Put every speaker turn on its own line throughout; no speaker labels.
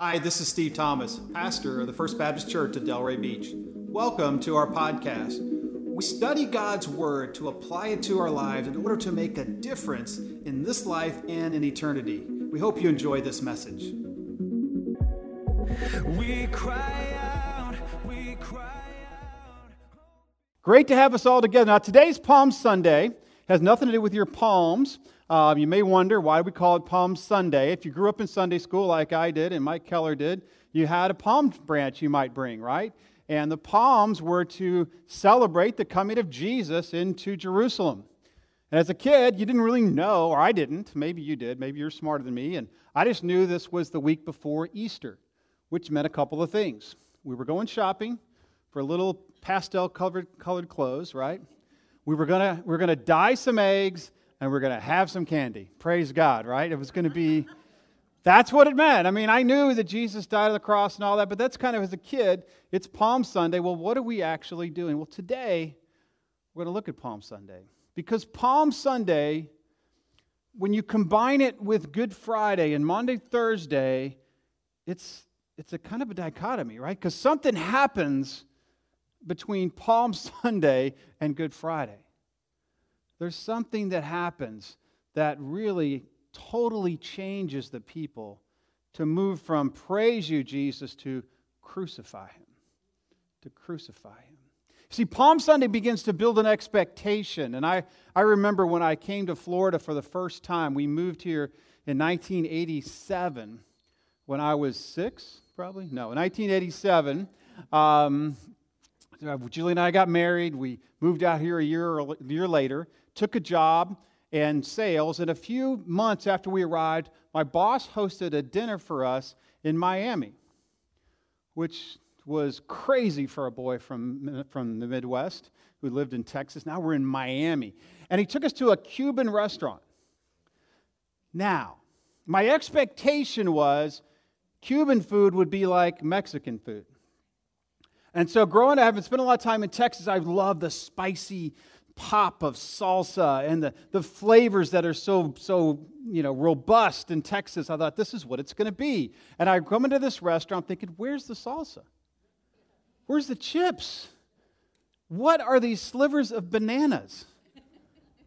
Hi, this is Steve Thomas, pastor of the First Baptist Church at Delray Beach. Welcome to our podcast. We study God's Word to apply it to our lives in order to make a difference in this life and in eternity. We hope you enjoy this message. We cry out, we cry out. Great to have us all together. Now, today's Palm Sunday has nothing to do with your palms. Um, you may wonder why we call it Palm Sunday. If you grew up in Sunday school like I did and Mike Keller did, you had a palm branch you might bring, right? And the palms were to celebrate the coming of Jesus into Jerusalem. And as a kid, you didn't really know, or I didn't. Maybe you did. Maybe you're smarter than me. And I just knew this was the week before Easter, which meant a couple of things. We were going shopping for little pastel colored, colored clothes, right? We were to we were to dye some eggs and we're going to have some candy. Praise God, right? It was going to be, that's what it meant. I mean, I knew that Jesus died on the cross and all that, but that's kind of as a kid, it's Palm Sunday. Well, what are we actually doing? Well, today, we're going to look at Palm Sunday. Because Palm Sunday, when you combine it with Good Friday and Maundy, Thursday, it's, it's a kind of a dichotomy, right? Because something happens between Palm Sunday and Good Friday. There's something that happens that really totally changes the people to move from praise you, Jesus, to crucify him. To crucify him. See, Palm Sunday begins to build an expectation. And I, I remember when I came to Florida for the first time, we moved here in 1987 when I was six, probably? No, in 1987. Um, Uh, Julie and I got married. We moved out here a year, a year later took a job in sales, and a few months after we arrived, my boss hosted a dinner for us in Miami, which was crazy for a boy from, from the Midwest who lived in Texas. Now we're in Miami. And he took us to a Cuban restaurant. Now, my expectation was Cuban food would be like Mexican food. And so, growing up, having spent a lot of time in Texas, I love the spicy pop of salsa and the, the flavors that are so, so you know, robust in Texas. I thought, this is what it's going to be. And I come into this restaurant thinking, where's the salsa? Where's the chips? What are these slivers of bananas?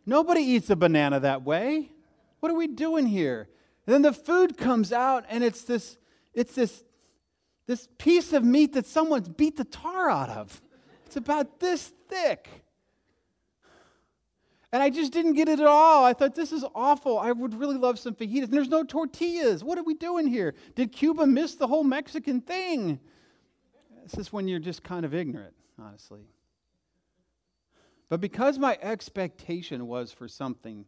Nobody eats a banana that way. What are we doing here? And then the food comes out and it's this, it's this, this piece of meat that someone's beat the tar out of. It's about this thick. And I just didn't get it at all. I thought, this is awful. I would really love some fajitas. And there's no tortillas. What are we doing here? Did Cuba miss the whole Mexican thing? This is when you're just kind of ignorant, honestly. But because my expectation was for something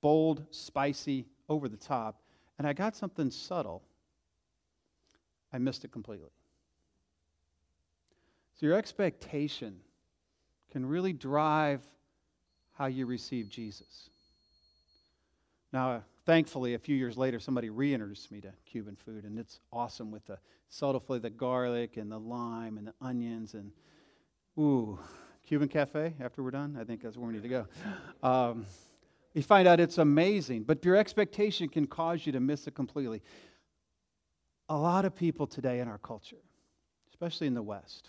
bold, spicy, over the top, and I got something subtle, I missed it completely. So your expectation can really drive how you receive Jesus. Now, thankfully, a few years later, somebody reintroduced me to Cuban food, and it's awesome with the flavor, the garlic and the lime and the onions, and ooh, Cuban cafe after we're done. I think that's where we need to go. Um, you find out it's amazing, but your expectation can cause you to miss it completely. A lot of people today in our culture, especially in the West,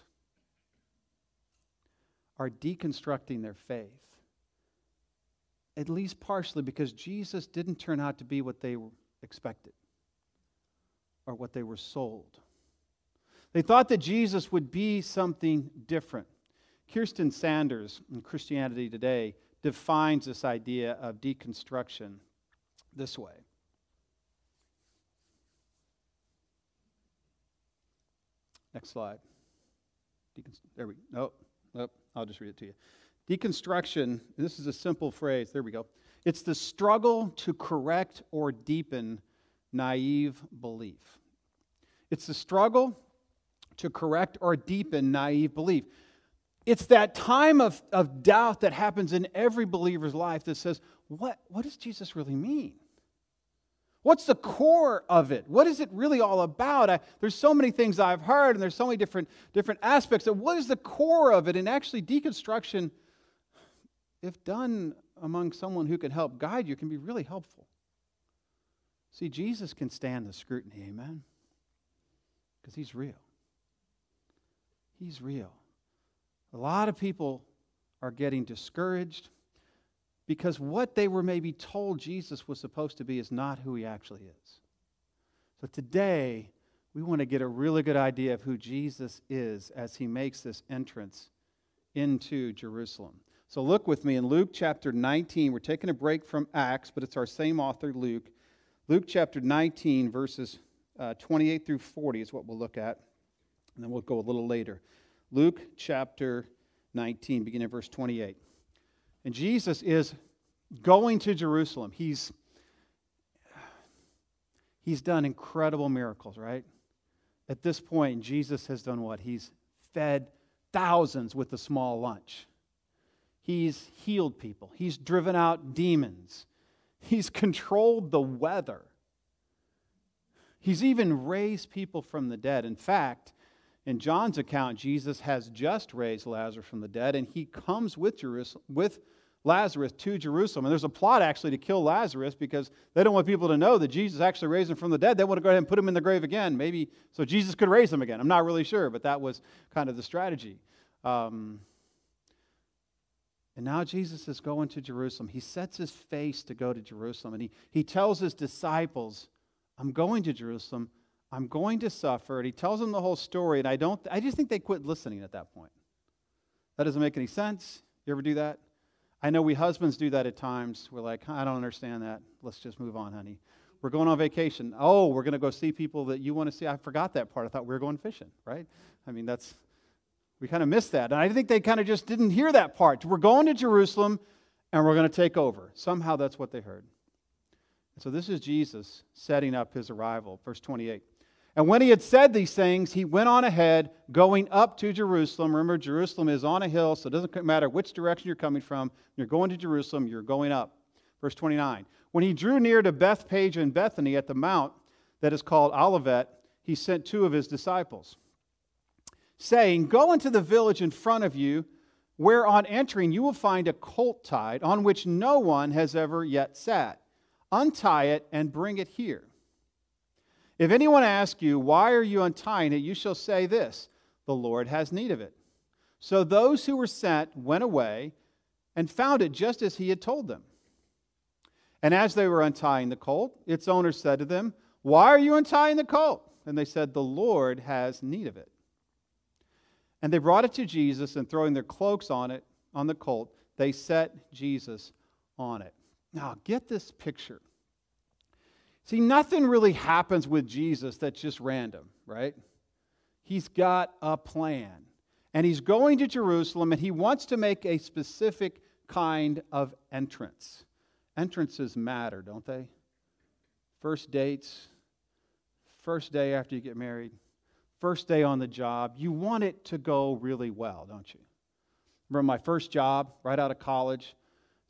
are deconstructing their faith at least partially because Jesus didn't turn out to be what they expected or what they were sold. They thought that Jesus would be something different. Kirsten Sanders in Christianity Today defines this idea of deconstruction this way. Next slide. Deconst- there we go. Nope. Nope. I'll just read it to you. Deconstruction, this is a simple phrase, there we go. It's the struggle to correct or deepen naive belief. It's the struggle to correct or deepen naive belief. It's that time of, of doubt that happens in every believer's life that says, what, what does Jesus really mean? What's the core of it? What is it really all about? I, there's so many things I've heard, and there's so many different, different aspects of what is the core of it. And actually, deconstruction if done among someone who can help guide you, can be really helpful. See, Jesus can stand the scrutiny, amen? Because he's real. He's real. A lot of people are getting discouraged because what they were maybe told Jesus was supposed to be is not who he actually is. So today, we want to get a really good idea of who Jesus is as he makes this entrance into Jerusalem. So look with me in Luke chapter 19. We're taking a break from Acts, but it's our same author, Luke. Luke chapter 19, verses uh, 28 through 40 is what we'll look at. And then we'll go a little later. Luke chapter 19, beginning at verse 28. And Jesus is going to Jerusalem. He's, he's done incredible miracles, right? At this point, Jesus has done what? He's fed thousands with a small lunch. He's healed people. He's driven out demons. He's controlled the weather. He's even raised people from the dead. In fact, in John's account, Jesus has just raised Lazarus from the dead, and he comes with, with Lazarus to Jerusalem. And there's a plot actually to kill Lazarus because they don't want people to know that Jesus actually raised him from the dead. They want to go ahead and put him in the grave again, maybe so Jesus could raise him again. I'm not really sure, but that was kind of the strategy. Um, and now Jesus is going to Jerusalem. He sets his face to go to Jerusalem, and he, he tells his disciples, I'm going to Jerusalem. I'm going to suffer. And he tells them the whole story, and I don't I just think they quit listening at that point. That doesn't make any sense. You ever do that? I know we husbands do that at times. We're like, I don't understand that. Let's just move on, honey. We're going on vacation. Oh, we're going to go see people that you want to see. I forgot that part. I thought we were going fishing, right? I mean, that's, we kind of missed that. And I think they kind of just didn't hear that part. We're going to Jerusalem and we're going to take over. Somehow that's what they heard. So this is Jesus setting up his arrival. Verse 28. And when he had said these things, he went on ahead, going up to Jerusalem. Remember, Jerusalem is on a hill, so it doesn't matter which direction you're coming from. You're going to Jerusalem, you're going up. Verse 29. When he drew near to Bethphage and Bethany at the mount that is called Olivet, he sent two of his disciples, saying, Go into the village in front of you, where on entering you will find a colt tied, on which no one has ever yet sat. Untie it and bring it here. If anyone asks you, Why are you untying it? you shall say this The Lord has need of it. So those who were sent went away and found it just as he had told them. And as they were untying the colt, its owner said to them, Why are you untying the colt? And they said, The Lord has need of it. And they brought it to Jesus, and throwing their cloaks on it, on the colt, they set Jesus on it. Now, get this picture. See, nothing really happens with Jesus that's just random, right? He's got a plan. And he's going to Jerusalem and he wants to make a specific kind of entrance. Entrances matter, don't they? First dates, first day after you get married, first day on the job. You want it to go really well, don't you? Remember my first job right out of college,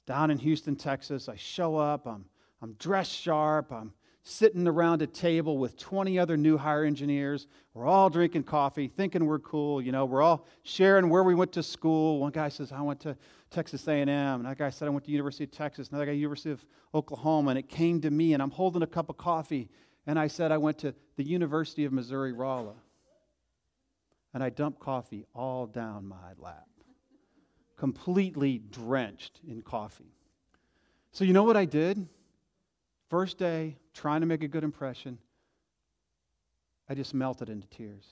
down in Houston, Texas. I show up, I'm, I'm dressed sharp, I'm sitting around a table with 20 other new hire engineers. We're all drinking coffee, thinking we're cool. You know, we're all sharing where we went to school. One guy says, I went to Texas A&M. Another guy said, I went to University of Texas. Another guy, University of Oklahoma. And it came to me, and I'm holding a cup of coffee. And I said, I went to the University of Missouri Rolla. And I dumped coffee all down my lap, completely drenched in coffee. So, you know what I did? First day, trying to make a good impression, I just melted into tears.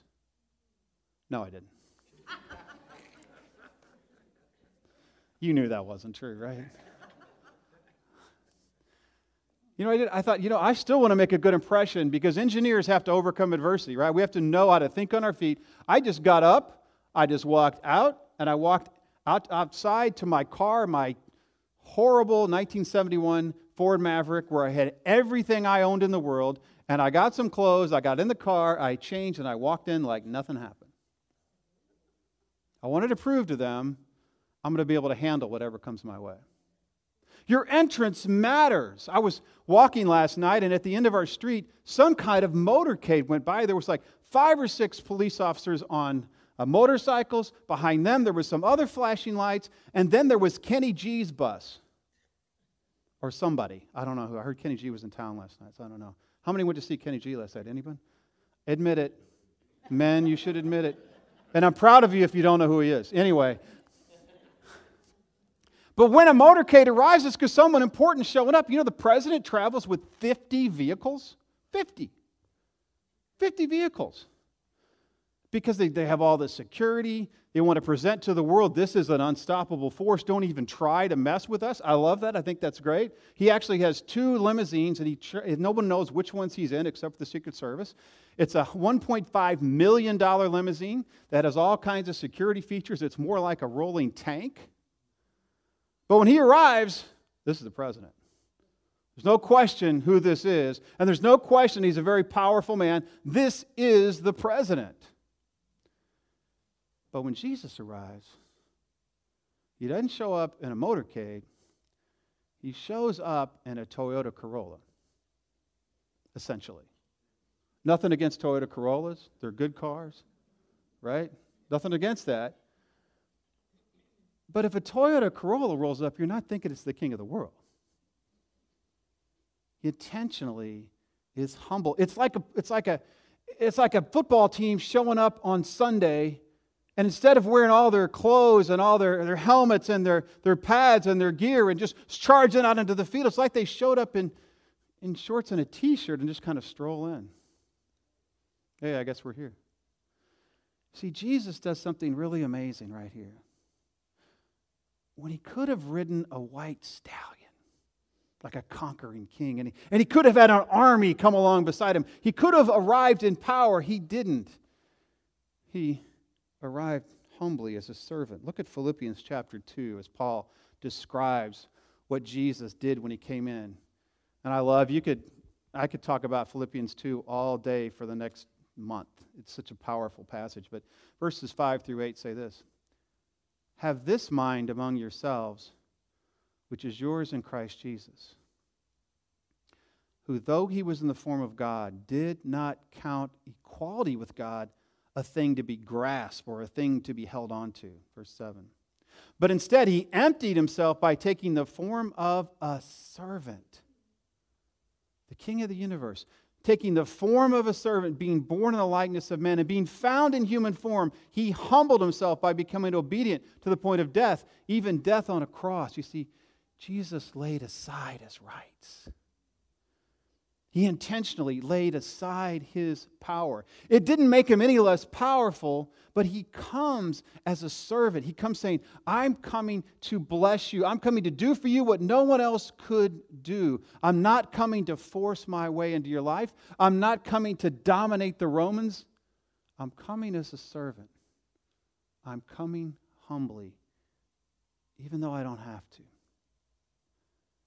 No, I didn't. you knew that wasn't true, right? You know, I, did, I thought, you know, I still want to make a good impression because engineers have to overcome adversity, right? We have to know how to think on our feet. I just got up, I just walked out, and I walked out outside to my car, my horrible 1971 Ford Maverick where I had everything I owned in the world, and I got some clothes, I got in the car, I changed, and I walked in like nothing happened. I wanted to prove to them I'm going to be able to handle whatever comes my way. Your entrance matters. I was walking last night, and at the end of our street, some kind of motorcade went by. There was like five or six police officers on uh, motorcycles. Behind them, there was some other flashing lights, and then there was Kenny G's bus or somebody. I don't know who. I heard Kenny G was in town last night, so I don't know. How many went to see Kenny G last night? Anyone? Admit it. Men, you should admit it. And I'm proud of you if you don't know who he is. Anyway. But when a motorcade arrives, because someone important is showing up. You know, the president travels with 50 vehicles. 50. 50 vehicles. Because they, they have all the security. They want to present to the world this is an unstoppable force. Don't even try to mess with us. I love that. I think that's great. He actually has two limousines, and he, no one knows which ones he's in except for the Secret Service. It's a $1.5 million limousine that has all kinds of security features. It's more like a rolling tank. But when he arrives, this is the president. There's no question who this is, and there's no question he's a very powerful man. This is the president. But when Jesus arrives, he doesn't show up in a motorcade, he shows up in a Toyota Corolla, essentially. Nothing against Toyota Corollas, they're good cars, right? Nothing against that. But if a Toyota Corolla rolls up, you're not thinking it's the king of the world. He intentionally is humble. It's like a, it's like a, it's like a football team showing up on Sunday and instead of wearing all their clothes and all their, their helmets and their, their pads and their gear and just charging out into the field, it's like they showed up in, in shorts and a t shirt and just kind of stroll in. Hey, I guess we're here. See, Jesus does something really amazing right here. When he could have ridden a white stallion, like a conquering king, and he, and he could have had an army come along beside him, he could have arrived in power. He didn't. He arrived humbly as a servant. Look at Philippians chapter 2 as Paul describes what Jesus did when he came in. And I love, you could, I could talk about Philippians 2 all day for the next month. It's such a powerful passage. But verses 5 through 8 say this Have this mind among yourselves, which is yours in Christ Jesus, who, though he was in the form of God, did not count equality with God a thing to be grasped or a thing to be held on to. Verse 7. But instead, he emptied himself by taking the form of a servant, the king of the universe, taking the form of a servant, being born in the likeness of men, and being found in human form, he humbled himself by becoming obedient to the point of death, even death on a cross. You see, Jesus laid aside his rights. He intentionally laid aside his power. It didn't make him any less powerful, but he comes as a servant. He comes saying, I'm coming to bless you. I'm coming to do for you what no one else could do. I'm not coming to force my way into your life. I'm not coming to dominate the Romans. I'm coming as a servant. I'm coming humbly, even though I don't have to.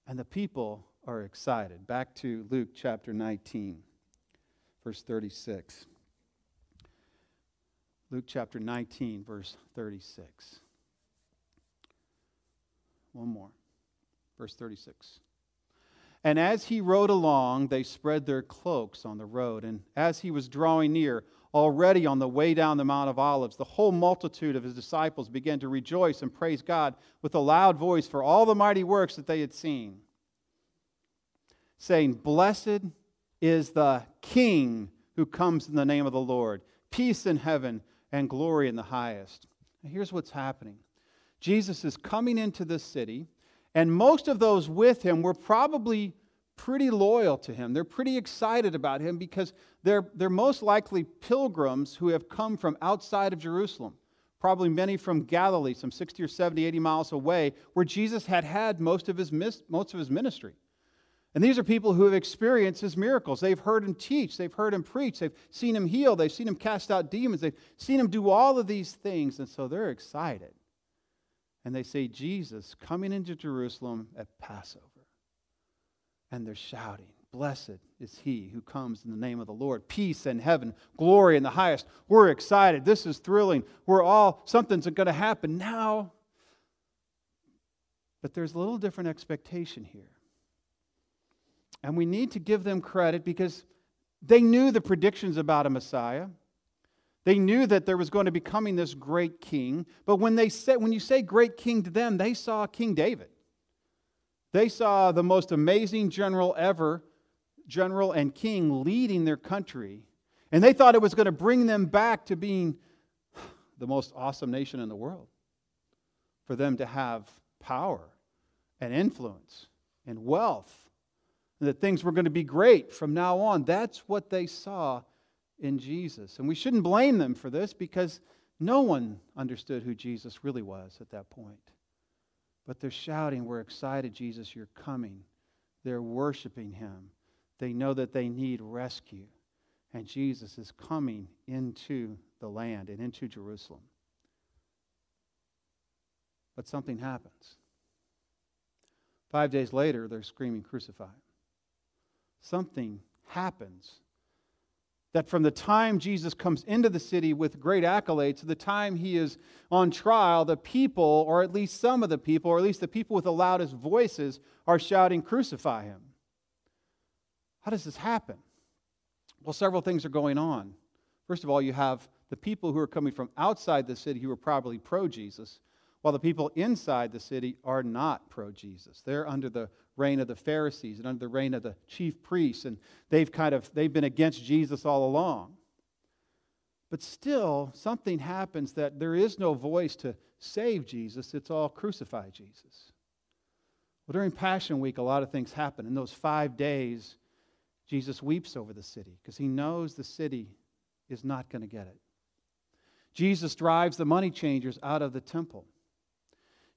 And the people are excited. Back to Luke chapter 19, verse 36. Luke chapter 19, verse 36. One more. Verse 36. And as he rode along, they spread their cloaks on the road. And as he was drawing near, already on the way down the Mount of Olives, the whole multitude of his disciples began to rejoice and praise God with a loud voice for all the mighty works that they had seen saying, Blessed is the King who comes in the name of the Lord. Peace in heaven and glory in the highest. Here's what's happening Jesus is coming into this city, and most of those with him were probably pretty loyal to him. They're pretty excited about him because they're, they're most likely pilgrims who have come from outside of Jerusalem. Probably many from Galilee, some 60 or 70, 80 miles away, where Jesus had had most of his, most of his ministry. And these are people who have experienced his miracles. They've heard him teach, they've heard him preach, they've seen him heal, they've seen him cast out demons, they've seen him do all of these things, and so they're excited. And they say, Jesus coming into Jerusalem at Passover. And they're shouting, Blessed is he who comes in the name of the Lord. Peace in heaven, glory in the highest. We're excited. This is thrilling. We're all, something's going to happen now. But there's a little different expectation here. And we need to give them credit because they knew the predictions about a Messiah. They knew that there was going to be coming this great king. But when, they say, when you say great king to them, they saw King David. They saw the most amazing general ever, general and king leading their country. And they thought it was going to bring them back to being the most awesome nation in the world. For them to have power and influence and wealth, that things were going to be great from now on. That's what they saw in Jesus. And we shouldn't blame them for this because no one understood who Jesus really was at that point. But they're shouting, We're excited, Jesus, you're coming. They're worshiping him. They know that they need rescue. And Jesus is coming into the land and into Jerusalem. But something happens. Five days later, they're screaming, Crucify. Something happens that from the time Jesus comes into the city with great accolades to the time he is on trial, the people, or at least some of the people, or at least the people with the loudest voices, are shouting, Crucify him. How does this happen? Well, several things are going on. First of all, you have the people who are coming from outside the city who are probably pro Jesus, while the people inside the city are not pro Jesus. They're under the reign of the Pharisees and under the reign of the chief priests, and they've kind of they've been against Jesus all along. But still, something happens that there is no voice to save Jesus, it's all crucify Jesus. Well, during Passion Week, a lot of things happen. In those five days, Jesus weeps over the city because he knows the city is not going to get it. Jesus drives the money changers out of the temple.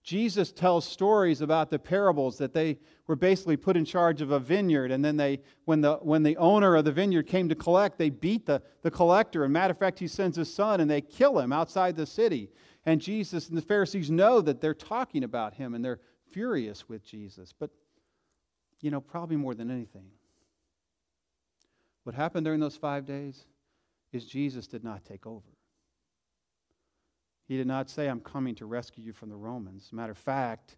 Jesus tells stories about the parables that they were basically put in charge of a vineyard, and then they, when the, when the owner of the vineyard came to collect, they beat the, the collector. And matter of fact, he sends his son and they kill him outside the city. And Jesus and the Pharisees know that they're talking about him and they're furious with Jesus. But, you know, probably more than anything, what happened during those five days is Jesus did not take over. He did not say, I'm coming to rescue you from the Romans. Matter of fact,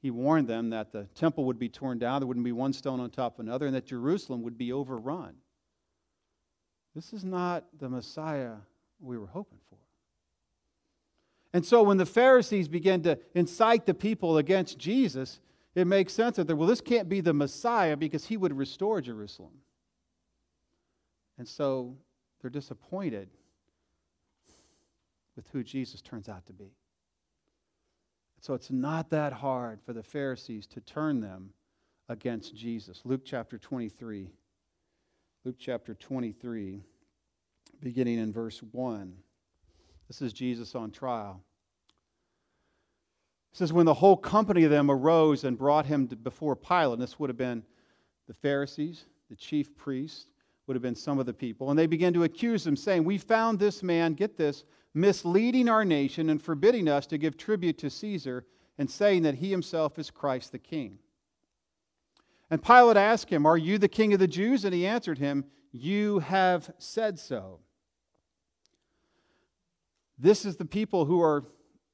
he warned them that the temple would be torn down, there wouldn't be one stone on top of another, and that Jerusalem would be overrun. This is not the Messiah we were hoping for. And so when the Pharisees began to incite the people against Jesus, it makes sense that, well, this can't be the Messiah because he would restore Jerusalem. And so they're disappointed with who Jesus turns out to be. So it's not that hard for the Pharisees to turn them against Jesus. Luke chapter 23. Luke chapter 23, beginning in verse 1. This is Jesus on trial. It says, When the whole company of them arose and brought him before Pilate, and this would have been the Pharisees, the chief priests, would have been some of the people, and they began to accuse him, saying, We found this man, get this, misleading our nation and forbidding us to give tribute to Caesar, and saying that he himself is Christ the King. And Pilate asked him, Are you the king of the Jews? And he answered him, You have said so. This is the people who are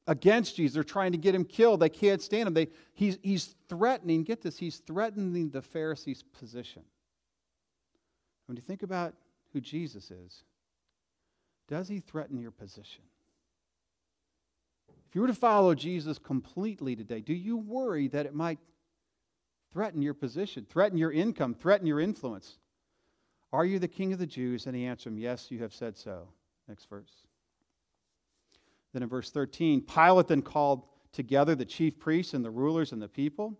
against Jesus. They're trying to get him killed. They can't stand him. They, he's, he's threatening, get this, he's threatening the Pharisees' position. When you think about who Jesus is, does he threaten your position? If you were to follow Jesus completely today, do you worry that it might threaten your position, threaten your income, threaten your influence? Are you the king of the Jews? And he answered him, Yes, you have said so. Next verse. Then in verse 13, Pilate then called together the chief priests and the rulers and the people.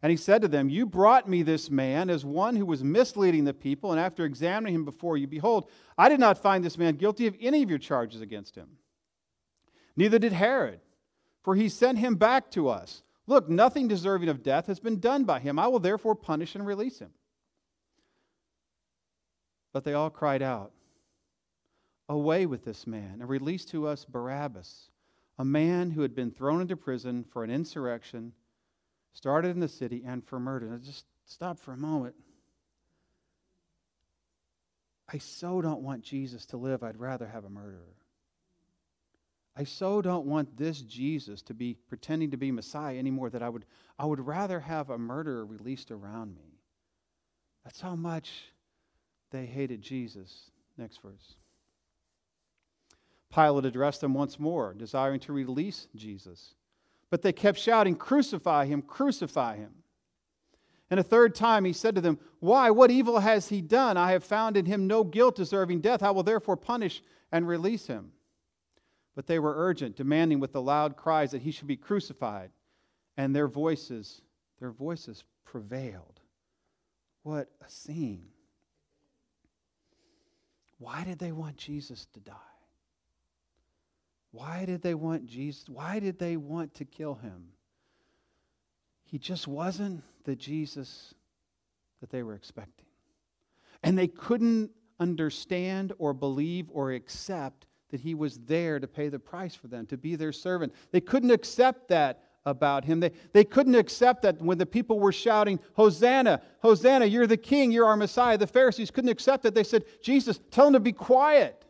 And he said to them, You brought me this man as one who was misleading the people, and after examining him before you, behold, I did not find this man guilty of any of your charges against him. Neither did Herod, for he sent him back to us. Look, nothing deserving of death has been done by him. I will therefore punish and release him. But they all cried out, Away with this man, and release to us Barabbas, a man who had been thrown into prison for an insurrection started in the city and for murder. Now just stop for a moment. I so don't want Jesus to live, I'd rather have a murderer. I so don't want this Jesus to be pretending to be Messiah anymore that I would, I would rather have a murderer released around me. That's how much they hated Jesus. Next verse. Pilate addressed them once more, desiring to release Jesus. But they kept shouting, Crucify him, crucify him. And a third time he said to them, Why? What evil has he done? I have found in him no guilt deserving death. I will therefore punish and release him. But they were urgent, demanding with the loud cries that he should be crucified. And their voices, their voices prevailed. What a scene. Why did they want Jesus to die? Why did they want Jesus? Why did they want to kill him? He just wasn't the Jesus that they were expecting. And they couldn't understand or believe or accept that he was there to pay the price for them, to be their servant. They couldn't accept that about him. They, they couldn't accept that when the people were shouting, Hosanna, Hosanna, you're the king, you're our Messiah. The Pharisees couldn't accept that. They said, Jesus, tell him to be quiet.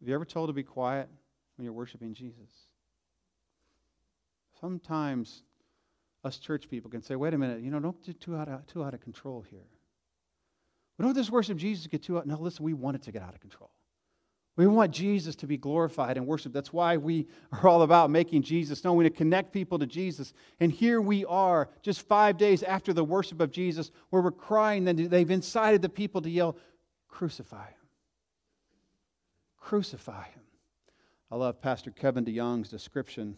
Have you ever told to be quiet when you're worshiping Jesus? Sometimes us church people can say, wait a minute, you know, don't get too out of, too out of control here. We don't just worship Jesus get too out. No, listen, we want it to get out of control. We want Jesus to be glorified and worshiped. That's why we are all about making Jesus known. We to connect people to Jesus. And here we are, just five days after the worship of Jesus, where we're crying, and they've incited the people to yell, Crucify him. Crucify him. I love Pastor Kevin DeYoung's description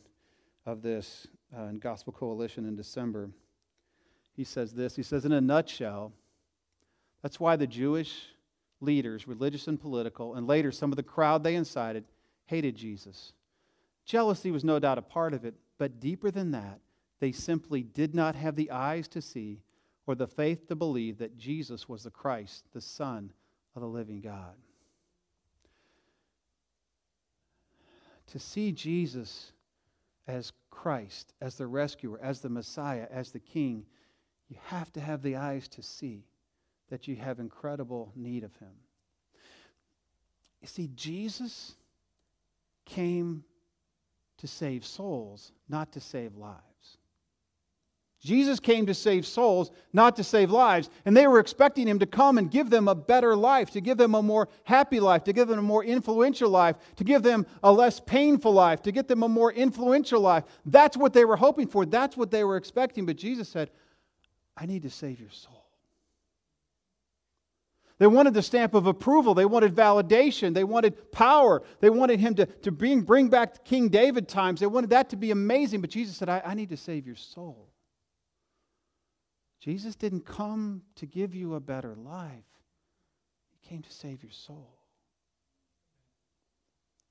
of this uh, in Gospel Coalition in December. He says this He says, in a nutshell, that's why the Jewish leaders, religious and political, and later some of the crowd they incited, hated Jesus. Jealousy was no doubt a part of it, but deeper than that, they simply did not have the eyes to see or the faith to believe that Jesus was the Christ, the Son of the living God. To see Jesus as Christ, as the rescuer, as the Messiah, as the King, you have to have the eyes to see that you have incredible need of him. You see, Jesus came to save souls, not to save lives. Jesus came to save souls, not to save lives. And they were expecting him to come and give them a better life, to give them a more happy life, to give them a more influential life, to give them a less painful life, to get them a more influential life. That's what they were hoping for. That's what they were expecting. But Jesus said, I need to save your soul. They wanted the stamp of approval. They wanted validation. They wanted power. They wanted him to, to bring, bring back King David times. They wanted that to be amazing. But Jesus said, I, I need to save your soul. Jesus didn't come to give you a better life, He came to save your soul.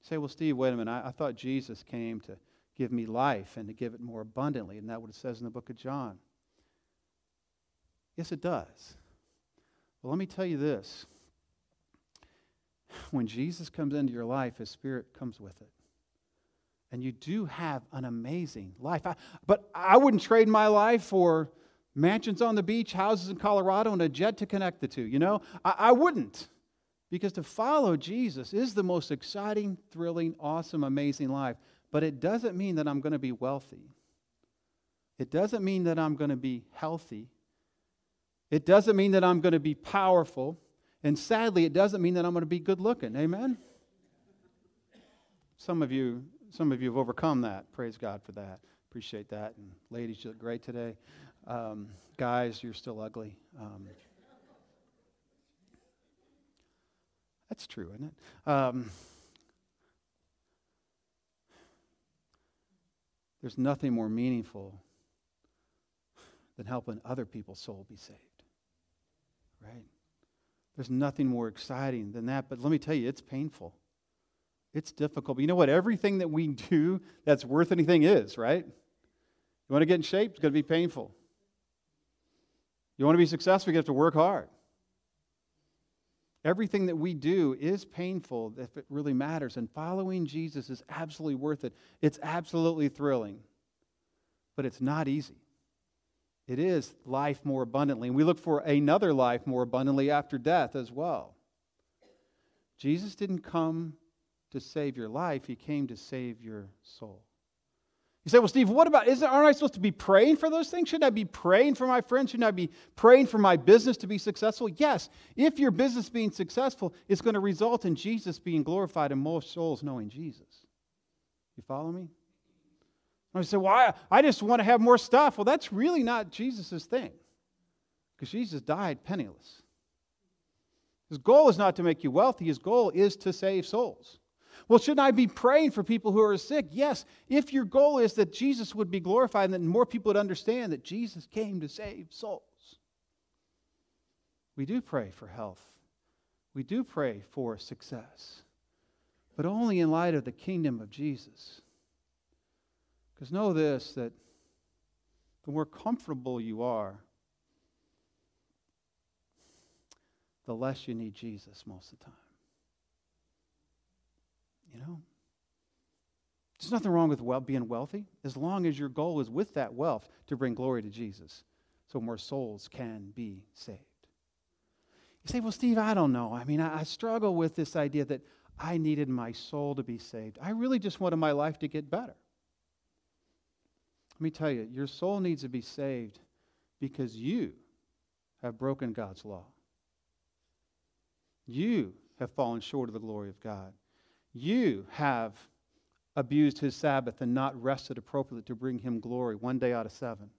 You say, well, Steve, wait a minute. I, I thought Jesus came to give me life and to give it more abundantly. Isn't that what it says in the book of John? Yes, it does. Well, let me tell you this. When Jesus comes into your life, his spirit comes with it. And you do have an amazing life. I, but I wouldn't trade my life for mansions on the beach, houses in Colorado, and a jet to connect the two. You know, I, I wouldn't. Because to follow Jesus is the most exciting, thrilling, awesome, amazing life. But it doesn't mean that I'm going to be wealthy. It doesn't mean that I'm going to be healthy. It doesn't mean that I'm going to be powerful. And sadly, it doesn't mean that I'm going to be good looking. Amen? Some of you, some of you have overcome that. Praise God for that. Appreciate that. And ladies, you look great today. Um, guys, you're still ugly. Um, that's true, isn't it? Um, there's nothing more meaningful than helping other people's soul be saved right? There's nothing more exciting than that. But let me tell you, it's painful. It's difficult. But you know what? Everything that we do that's worth anything is, right? You want to get in shape? It's going to be painful. You want to be successful? You have to work hard. Everything that we do is painful if it really matters. And following Jesus is absolutely worth it. It's absolutely thrilling. But it's not easy. It is life more abundantly. And we look for another life more abundantly after death as well. Jesus didn't come to save your life, He came to save your soul. You say, well, Steve, what about, isn't, aren't I supposed to be praying for those things? Shouldn't I be praying for my friends? Shouldn't I be praying for my business to be successful? Yes, if your business being successful is going to result in Jesus being glorified and more souls knowing Jesus. You follow me? I say, well, I, I just want to have more stuff. Well, that's really not Jesus' thing. Because Jesus died penniless. His goal is not to make you wealthy, his goal is to save souls. Well, shouldn't I be praying for people who are sick? Yes, if your goal is that Jesus would be glorified and that more people would understand that Jesus came to save souls. We do pray for health. We do pray for success, but only in light of the kingdom of Jesus. Because know this that the more comfortable you are, the less you need Jesus most of the time. You know? There's nothing wrong with well, being wealthy as long as your goal is with that wealth to bring glory to Jesus so more souls can be saved. You say, well, Steve, I don't know. I mean, I, I struggle with this idea that I needed my soul to be saved. I really just wanted my life to get better. Let me tell you, your soul needs to be saved because you have broken God's law. You have fallen short of the glory of God. You have abused his Sabbath and not rested appropriately to bring him glory one day out of seven.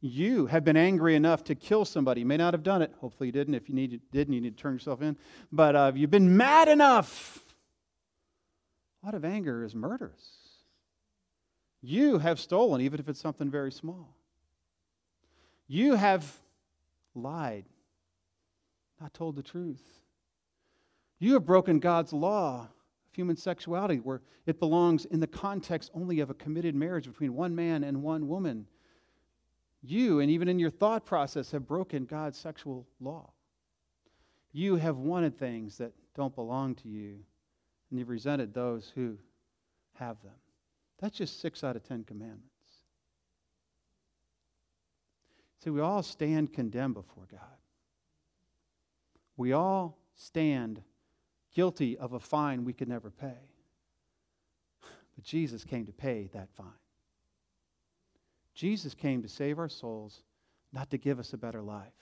You have been angry enough to kill somebody. You may not have done it. Hopefully, you didn't. If you didn't, you need to turn yourself in. But uh, you've been mad enough. A lot of anger is murderous. You have stolen, even if it's something very small. You have lied, not told the truth. You have broken God's law human sexuality, where it belongs in the context only of a committed marriage between one man and one woman. You, and even in your thought process, have broken God's sexual law. You have wanted things that don't belong to you, and you've resented those who have them. That's just six out of ten commandments. See, we all stand condemned before God. We all stand guilty of a fine we could never pay. But Jesus came to pay that fine. Jesus came to save our souls, not to give us a better life.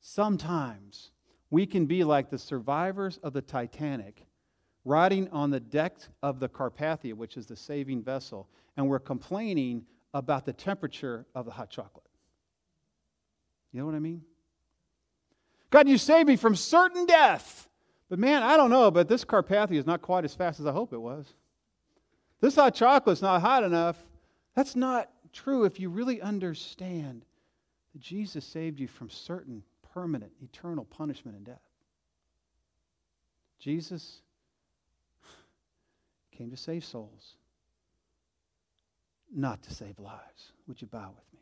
Sometimes we can be like the survivors of the Titanic, riding on the deck of the Carpathia, which is the saving vessel, and we're complaining about the temperature of the hot chocolate. You know what I mean? God, you saved me from certain death. But man, I don't know, but this Carpathia is not quite as fast as I hope it was. This hot chocolate's not hot enough. That's not true if you really understand that Jesus saved you from certain permanent, eternal punishment and death. Jesus came to save souls, not to save lives. Would you bow with me?